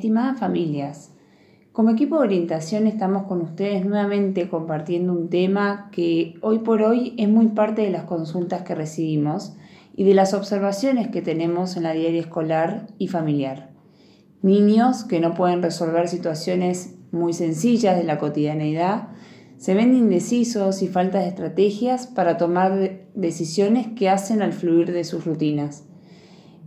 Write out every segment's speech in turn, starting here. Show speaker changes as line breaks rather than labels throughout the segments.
Estimadas familias, como equipo de orientación estamos con ustedes nuevamente compartiendo un tema que hoy por hoy es muy parte de las consultas que recibimos y de las observaciones que tenemos en la diaria escolar y familiar. Niños que no pueden resolver situaciones muy sencillas de la cotidianeidad, se ven indecisos y faltas de estrategias para tomar decisiones que hacen al fluir de sus rutinas.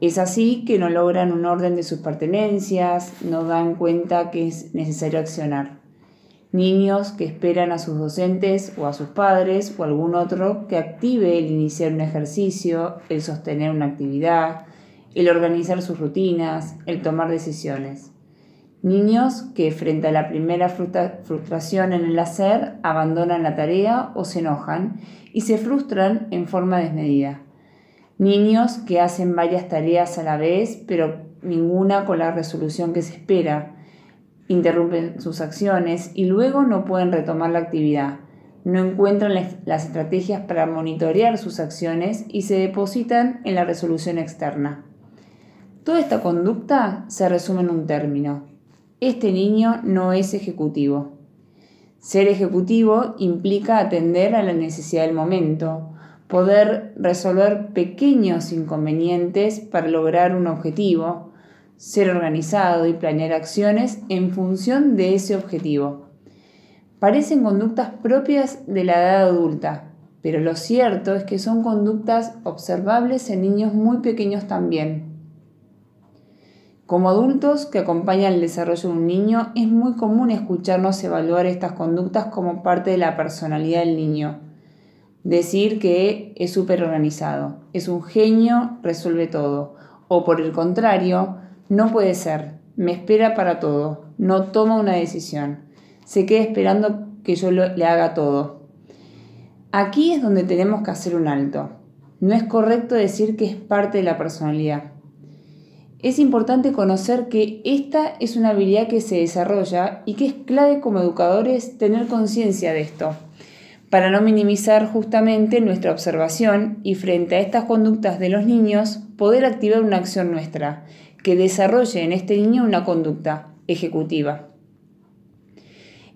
Es así que no logran un orden de sus pertenencias, no dan cuenta que es necesario accionar. Niños que esperan a sus docentes o a sus padres o algún otro que active el iniciar un ejercicio, el sostener una actividad, el organizar sus rutinas, el tomar decisiones. Niños que frente a la primera frustración en el hacer abandonan la tarea o se enojan y se frustran en forma desmedida. Niños que hacen varias tareas a la vez, pero ninguna con la resolución que se espera. Interrumpen sus acciones y luego no pueden retomar la actividad. No encuentran las estrategias para monitorear sus acciones y se depositan en la resolución externa. Toda esta conducta se resume en un término. Este niño no es ejecutivo. Ser ejecutivo implica atender a la necesidad del momento, poder resolver pequeños inconvenientes para lograr un objetivo, ser organizado y planear acciones en función de ese objetivo. Parecen conductas propias de la edad adulta, pero lo cierto es que son conductas observables en niños muy pequeños también. Como adultos que acompañan el desarrollo de un niño, es muy común escucharnos evaluar estas conductas como parte de la personalidad del niño decir que es súper organizado, es un genio, resuelve todo. O por el contrario, no puede ser, me espera para todo, no toma una decisión, se queda esperando que yo le haga todo. Aquí es donde tenemos que hacer un alto. No es correcto decir que es parte de la personalidad. Es importante conocer que esta es una habilidad que se desarrolla y que es clave como educadores tener conciencia de esto para no minimizar justamente nuestra observación y frente a estas conductas de los niños poder activar una acción nuestra que desarrolle en este niño una conducta ejecutiva.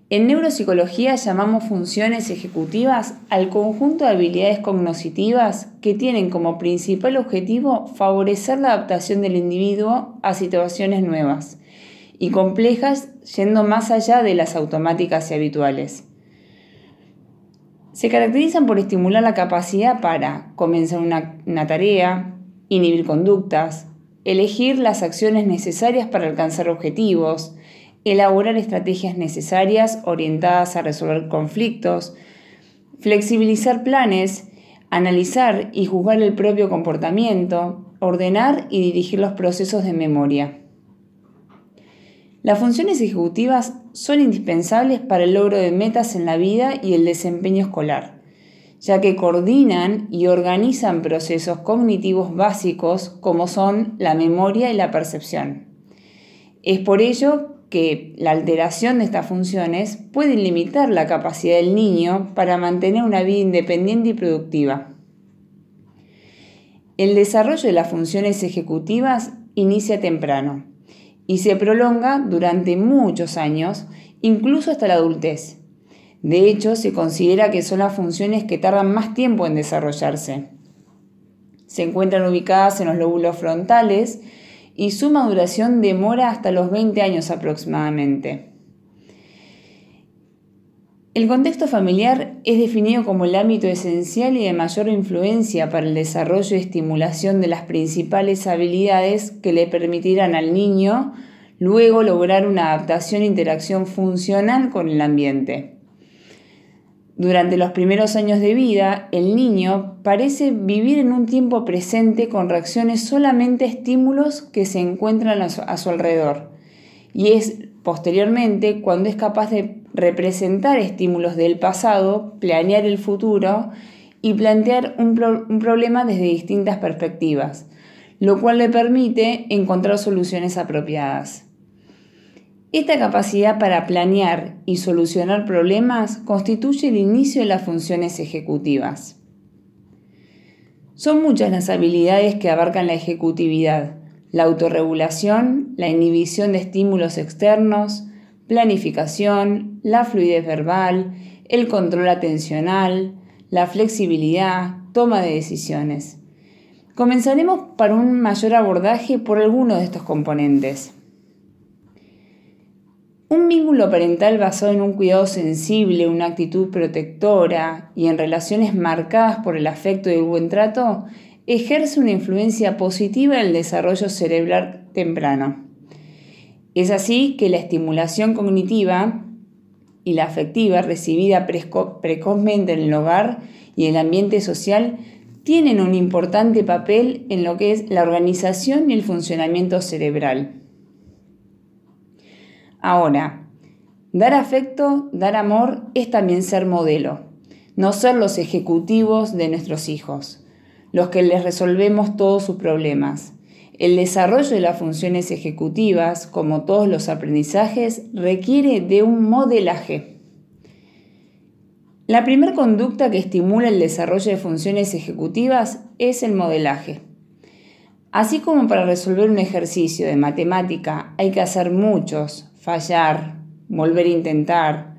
En neuropsicología llamamos funciones ejecutivas al conjunto de habilidades cognitivas que tienen como principal objetivo favorecer la adaptación del individuo a situaciones nuevas y complejas yendo más allá de las automáticas y habituales. Se caracterizan por estimular la capacidad para comenzar una, tarea, inhibir conductas, elegir las acciones necesarias para alcanzar objetivos, elaborar estrategias necesarias orientadas a resolver conflictos, flexibilizar planes, analizar y juzgar el propio comportamiento, ordenar y dirigir los procesos de memoria. Las funciones ejecutivas son indispensables para el logro de metas en la vida y el desempeño escolar, ya que coordinan y organizan procesos cognitivos básicos como son la memoria y la percepción. Es por ello que la alteración de estas funciones puede limitar la capacidad del niño para mantener una vida independiente y productiva. El desarrollo de las funciones ejecutivas inicia temprano y se prolonga durante muchos años, incluso hasta la adultez. De hecho, se considera que son las funciones que tardan más tiempo en desarrollarse. Se encuentran ubicadas en los lóbulos frontales y su maduración demora hasta los 20 años aproximadamente. El contexto familiar es definido como el ámbito esencial y de mayor influencia para el desarrollo y estimulación de las principales habilidades que le permitirán al niño luego lograr una adaptación e interacción funcional con el ambiente. Durante los primeros años de vida, el niño parece vivir en un tiempo presente con reacciones solamente a estímulos que se encuentran a su, alrededor. Y es posteriormente cuando es capaz de representar estímulos del pasado, planear el futuro y plantear un, problema desde distintas perspectivas, lo cual le permite encontrar soluciones apropiadas. Esta capacidad para planear y solucionar problemas constituye el inicio de las funciones ejecutivas. Son muchas las habilidades que abarcan la ejecutividad, la autorregulación, la inhibición de estímulos externos, planificación, la fluidez verbal, el control atencional, la flexibilidad, toma de decisiones. Comenzaremos para un mayor abordaje por alguno de estos componentes. Un vínculo parental basado en un cuidado sensible, una actitud protectora y en relaciones marcadas por el afecto y el buen trato ejerce una influencia positiva en el desarrollo cerebral temprano. Es así que la estimulación cognitiva y la afectiva recibida precozmente en el hogar y el ambiente social tienen un importante papel en lo que es la organización y el funcionamiento cerebral. Ahora, dar afecto, dar amor es también ser modelo, no ser los ejecutivos de nuestros hijos, los que les resolvemos todos sus problemas. El desarrollo de las funciones ejecutivas, como todos los aprendizajes, requiere de un modelaje. La primera conducta que estimula el desarrollo de funciones ejecutivas es el modelaje. Así como para resolver un ejercicio de matemática hay que hacer muchos, fallar, volver a intentar,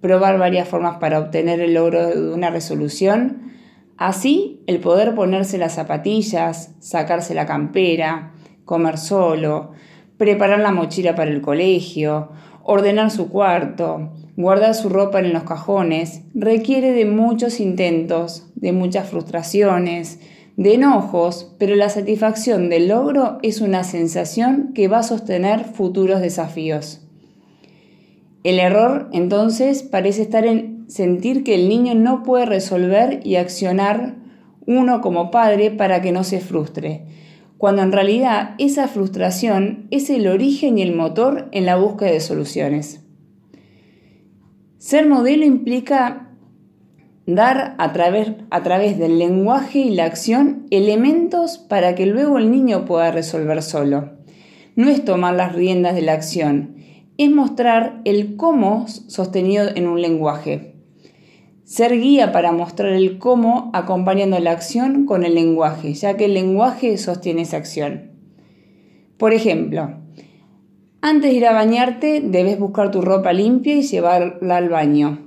probar varias formas para obtener el logro de una resolución, así el poder ponerse las zapatillas, sacarse la campera, comer solo, preparar la mochila para el colegio, ordenar su cuarto, guardar su ropa en los cajones, requiere de muchos intentos, de muchas frustraciones, de enojos, pero la satisfacción del logro es una sensación que va a sostener futuros desafíos. El error, entonces, parece estar en sentir que el niño no puede resolver y accionar uno como padre para que no se frustre, cuando en realidad esa frustración es el origen y el motor en la búsqueda de soluciones. Ser modelo implica dar a través, a través del lenguaje y la acción elementos para que luego el niño pueda resolver solo. No es tomar las riendas de la acción, es mostrar el cómo sostenido en un lenguaje. Ser guía para mostrar el cómo acompañando la acción con el lenguaje, ya que el lenguaje sostiene esa acción. Por ejemplo, antes de ir a bañarte debes buscar tu ropa limpia y llevarla al baño.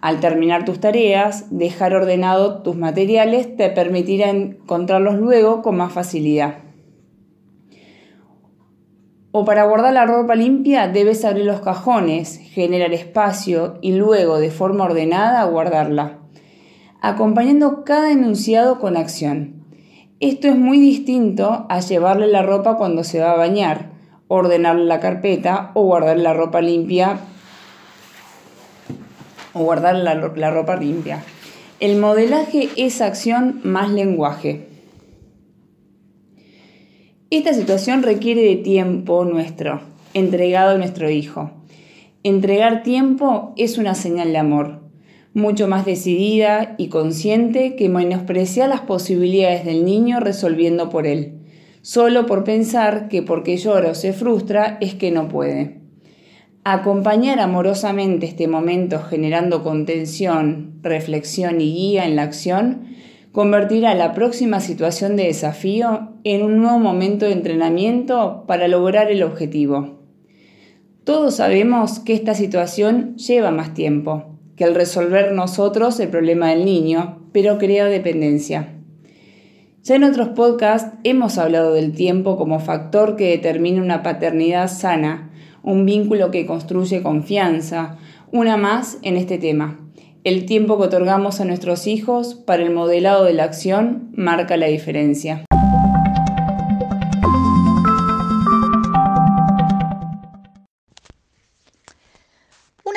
Al terminar tus tareas, dejar ordenado tus materiales te permitirá encontrarlos luego con más facilidad o para guardar la ropa limpia debes abrir los cajones, generar espacio y luego de forma ordenada guardarla, acompañando cada enunciado con acción. Esto es muy distinto a llevarle la ropa cuando se va a bañar, ordenarle la carpeta o guardar la ropa limpia o guardar la, la ropa limpia. El modelaje es acción más lenguaje. Esta situación requiere de tiempo nuestro, entregado a nuestro hijo. Entregar tiempo es una señal de amor, mucho más decidida y consciente que menospreciar las posibilidades del niño resolviendo por él, solo por pensar que porque llora o se frustra es que no puede. Acompañar amorosamente este momento generando contención, reflexión y guía en la acción convertirá la próxima situación de desafío en un nuevo momento de entrenamiento para lograr el objetivo. Todos sabemos que esta situación lleva más tiempo que el resolver nosotros el problema del niño, pero crea dependencia. Ya en otros podcasts hemos hablado del tiempo como factor que determina una paternidad sana, un vínculo que construye confianza, una más en este tema. El tiempo que otorgamos a nuestros hijos para el modelado de la acción marca la diferencia.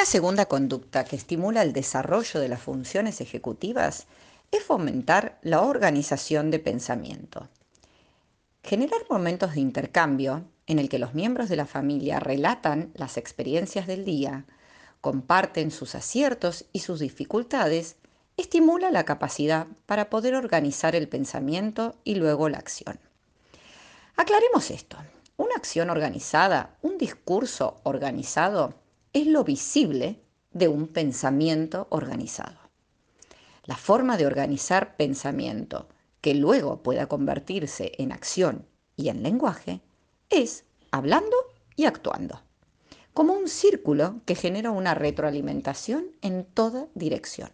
Segunda conducta que estimula el desarrollo de las funciones ejecutivas es fomentar la organización de pensamiento. Generar momentos de intercambio en el que los miembros de la familia relatan las experiencias del día, comparten sus aciertos y sus dificultades, estimula la capacidad para poder organizar el pensamiento y luego la acción. Aclaremos esto. Una acción organizada, un discurso organizado, es lo visible de un pensamiento organizado. La forma de organizar pensamiento que luego pueda convertirse en acción y en lenguaje es hablando y actuando, como un círculo que genera una retroalimentación en toda dirección.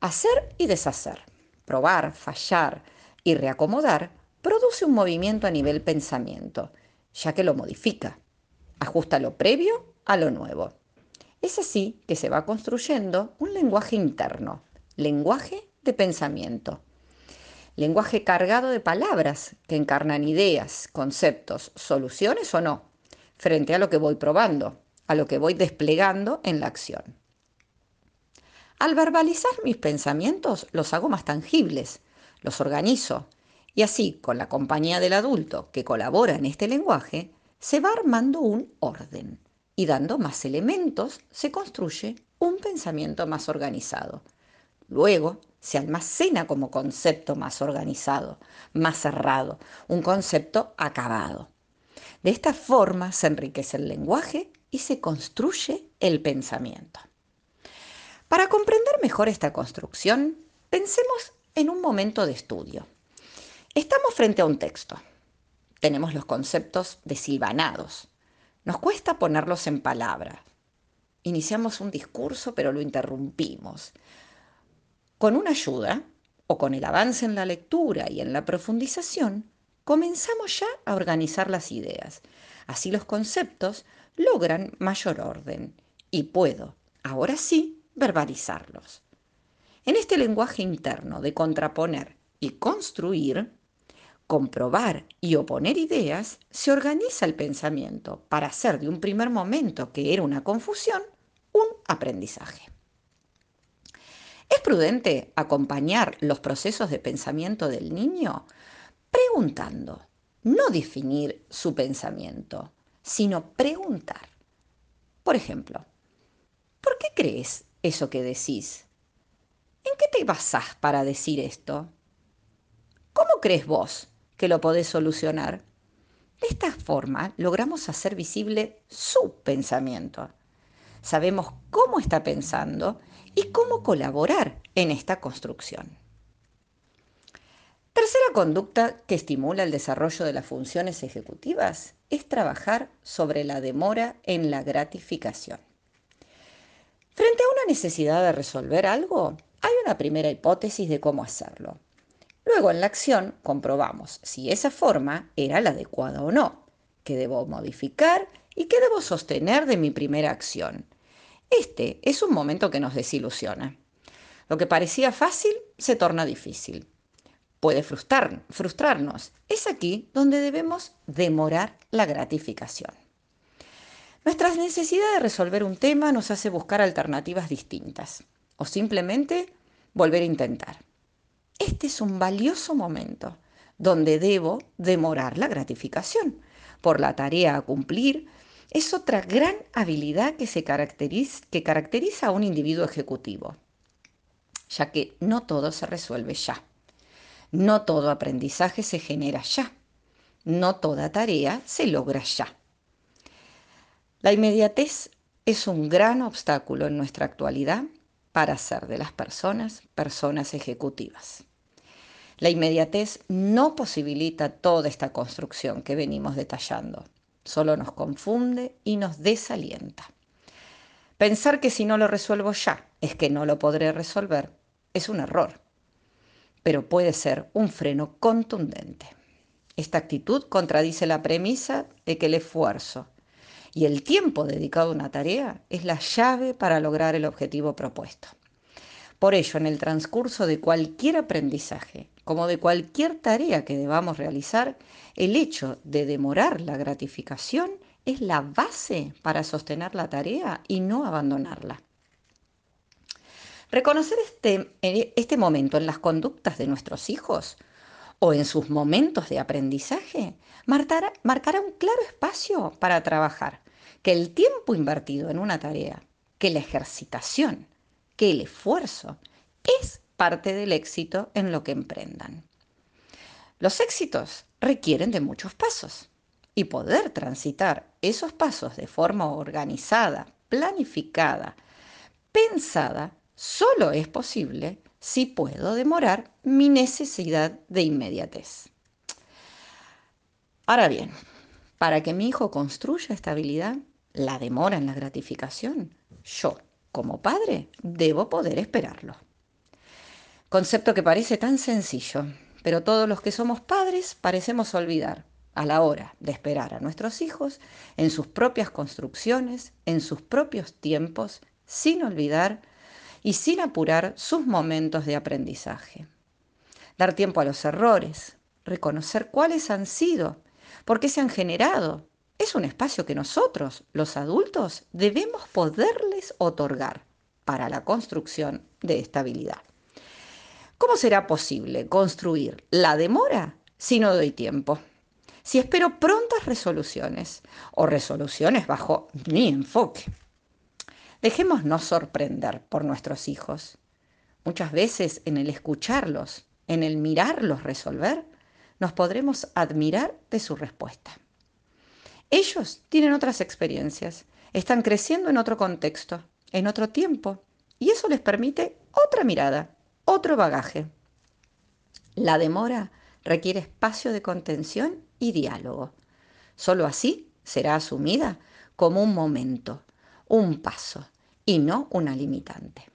Hacer y deshacer, probar, fallar y reacomodar produce un movimiento a nivel pensamiento, ya que lo modifica, ajusta lo previo a lo nuevo. Es así que se va construyendo un lenguaje interno, lenguaje de pensamiento. Lenguaje cargado de palabras que encarnan ideas, conceptos, soluciones o no, frente a lo que voy probando, a lo que voy desplegando en la acción. Al verbalizar mis pensamientos los hago más tangibles, los organizo y así, con la compañía del adulto que colabora en este lenguaje, se va armando un orden y dando más elementos se construye un pensamiento más organizado. Luego se almacena como concepto más organizado, más cerrado, un concepto acabado. De esta forma se enriquece el lenguaje y se construye el pensamiento. Para comprender mejor esta construcción, pensemos en un momento de estudio. Estamos frente a un texto. Tenemos los conceptos desilvanados. Nos cuesta ponerlos en palabras. Iniciamos un discurso pero lo interrumpimos. Con una ayuda, o con el avance en la lectura y en la profundización, comenzamos ya a organizar las ideas. Así los conceptos logran mayor orden y puedo, ahora sí, verbalizarlos. En este lenguaje interno de contraponer y construir, comprobar y oponer ideas, se organiza el pensamiento para hacer de un primer momento que era una confusión un aprendizaje. ¿Es prudente acompañar los procesos de pensamiento del niño? Preguntando, no definir su pensamiento, sino preguntar. Por ejemplo, ¿por qué crees eso que decís? ¿En qué te basás para decir esto? ¿Cómo crees vos que lo podés solucionar? De esta forma logramos hacer visible su pensamiento. Sabemos cómo está pensando y cómo colaborar en esta construcción. Tercera conducta que estimula el desarrollo de las funciones ejecutivas es trabajar sobre la demora en la gratificación. Frente a una necesidad de resolver algo, hay una primera hipótesis de cómo hacerlo. Luego en la acción comprobamos si esa forma era la adecuada o no, qué debo modificar y qué debo sostener de mi primera acción. Este es un momento que nos desilusiona. Lo que parecía fácil se torna difícil. Puede frustrar, frustrarnos. Es aquí donde debemos demorar la gratificación. Nuestra necesidad de resolver un tema nos hace buscar alternativas distintas o simplemente volver a intentar. Este es un valioso momento donde debo demorar la gratificación por la tarea a cumplir es otra gran habilidad que, se caracteriza, que caracteriza a un individuo ejecutivo, ya que no todo se resuelve ya. No todo aprendizaje se genera ya. No toda tarea se logra ya. La inmediatez es un gran obstáculo en nuestra actualidad para hacer de las personas personas ejecutivas. La inmediatez no posibilita toda esta construcción que venimos detallando solo nos confunde y nos desalienta. Pensar que si no lo resuelvo ya es que no lo podré resolver es un error, pero puede ser un freno contundente. Esta actitud contradice la premisa de que el esfuerzo y el tiempo dedicado a una tarea es la llave para lograr el objetivo propuesto. Por ello, en el transcurso de cualquier aprendizaje, como de cualquier tarea que debamos realizar, el hecho de demorar la gratificación es la base para sostener la tarea y no abandonarla. Reconocer este, este momento en las conductas de nuestros hijos o en sus momentos de aprendizaje marcará, marcará un claro espacio para trabajar, que el tiempo invertido en una tarea, que la ejercitación, que el esfuerzo es parte del éxito en lo que emprendan. Los éxitos requieren de muchos pasos y poder transitar esos pasos de forma organizada, planificada, pensada, solo es posible si puedo demorar mi necesidad de inmediatez. Ahora bien, Para que mi hijo construya estabilidad, la demora en la gratificación, yo, como padre, debo poder esperarlo. Concepto que parece tan sencillo, pero todos los que somos padres parecemos olvidar a la hora de esperar a nuestros hijos en sus propias construcciones, en sus propios tiempos, sin olvidar y sin apurar sus momentos de aprendizaje. Dar tiempo a los errores, reconocer cuáles han sido, por qué se han generado. Es un espacio que nosotros, los adultos, debemos poderles otorgar para la construcción de estabilidad. ¿Cómo será posible construir la demora si no doy tiempo? Si espero prontas resoluciones o resoluciones bajo mi enfoque. Dejémonos sorprender por nuestros hijos. Muchas veces en el escucharlos, en el mirarlos resolver, nos podremos admirar de su respuesta. Ellos tienen otras experiencias, están creciendo en otro contexto, en otro tiempo, y eso les permite otra mirada, otro bagaje. La demora requiere espacio de contención y diálogo. Solo así será asumida como un momento, un paso y no una limitante.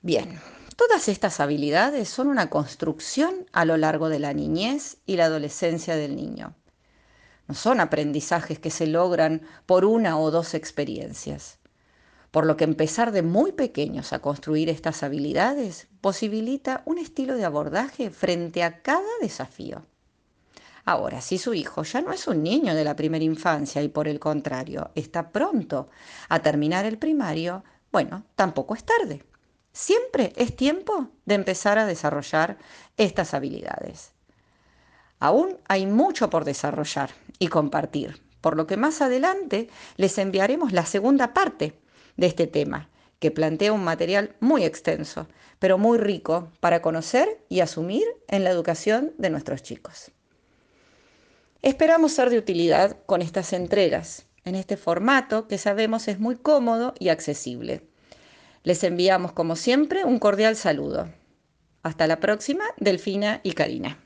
Bien, todas estas habilidades son una construcción a lo largo de la niñez y la adolescencia del niño. Son aprendizajes que se logran por una o dos experiencias por lo que empezar de muy pequeños a construir estas habilidades posibilita un estilo de abordaje frente a cada desafío. Ahora, si su hijo ya no es un niño de la primera infancia y por el contrario está pronto a terminar el primario, bueno, tampoco es tarde. Siempre es tiempo de empezar a desarrollar estas habilidades. Aún hay mucho por desarrollar y compartir, por lo que más adelante les enviaremos la segunda parte de este tema, que plantea un material muy extenso, pero muy rico para conocer y asumir en la educación de nuestros chicos. Esperamos ser de utilidad con estas entregas, en este formato que sabemos es muy cómodo y accesible. Les enviamos, como siempre, un cordial saludo. Hasta la próxima, Delfina y Karina.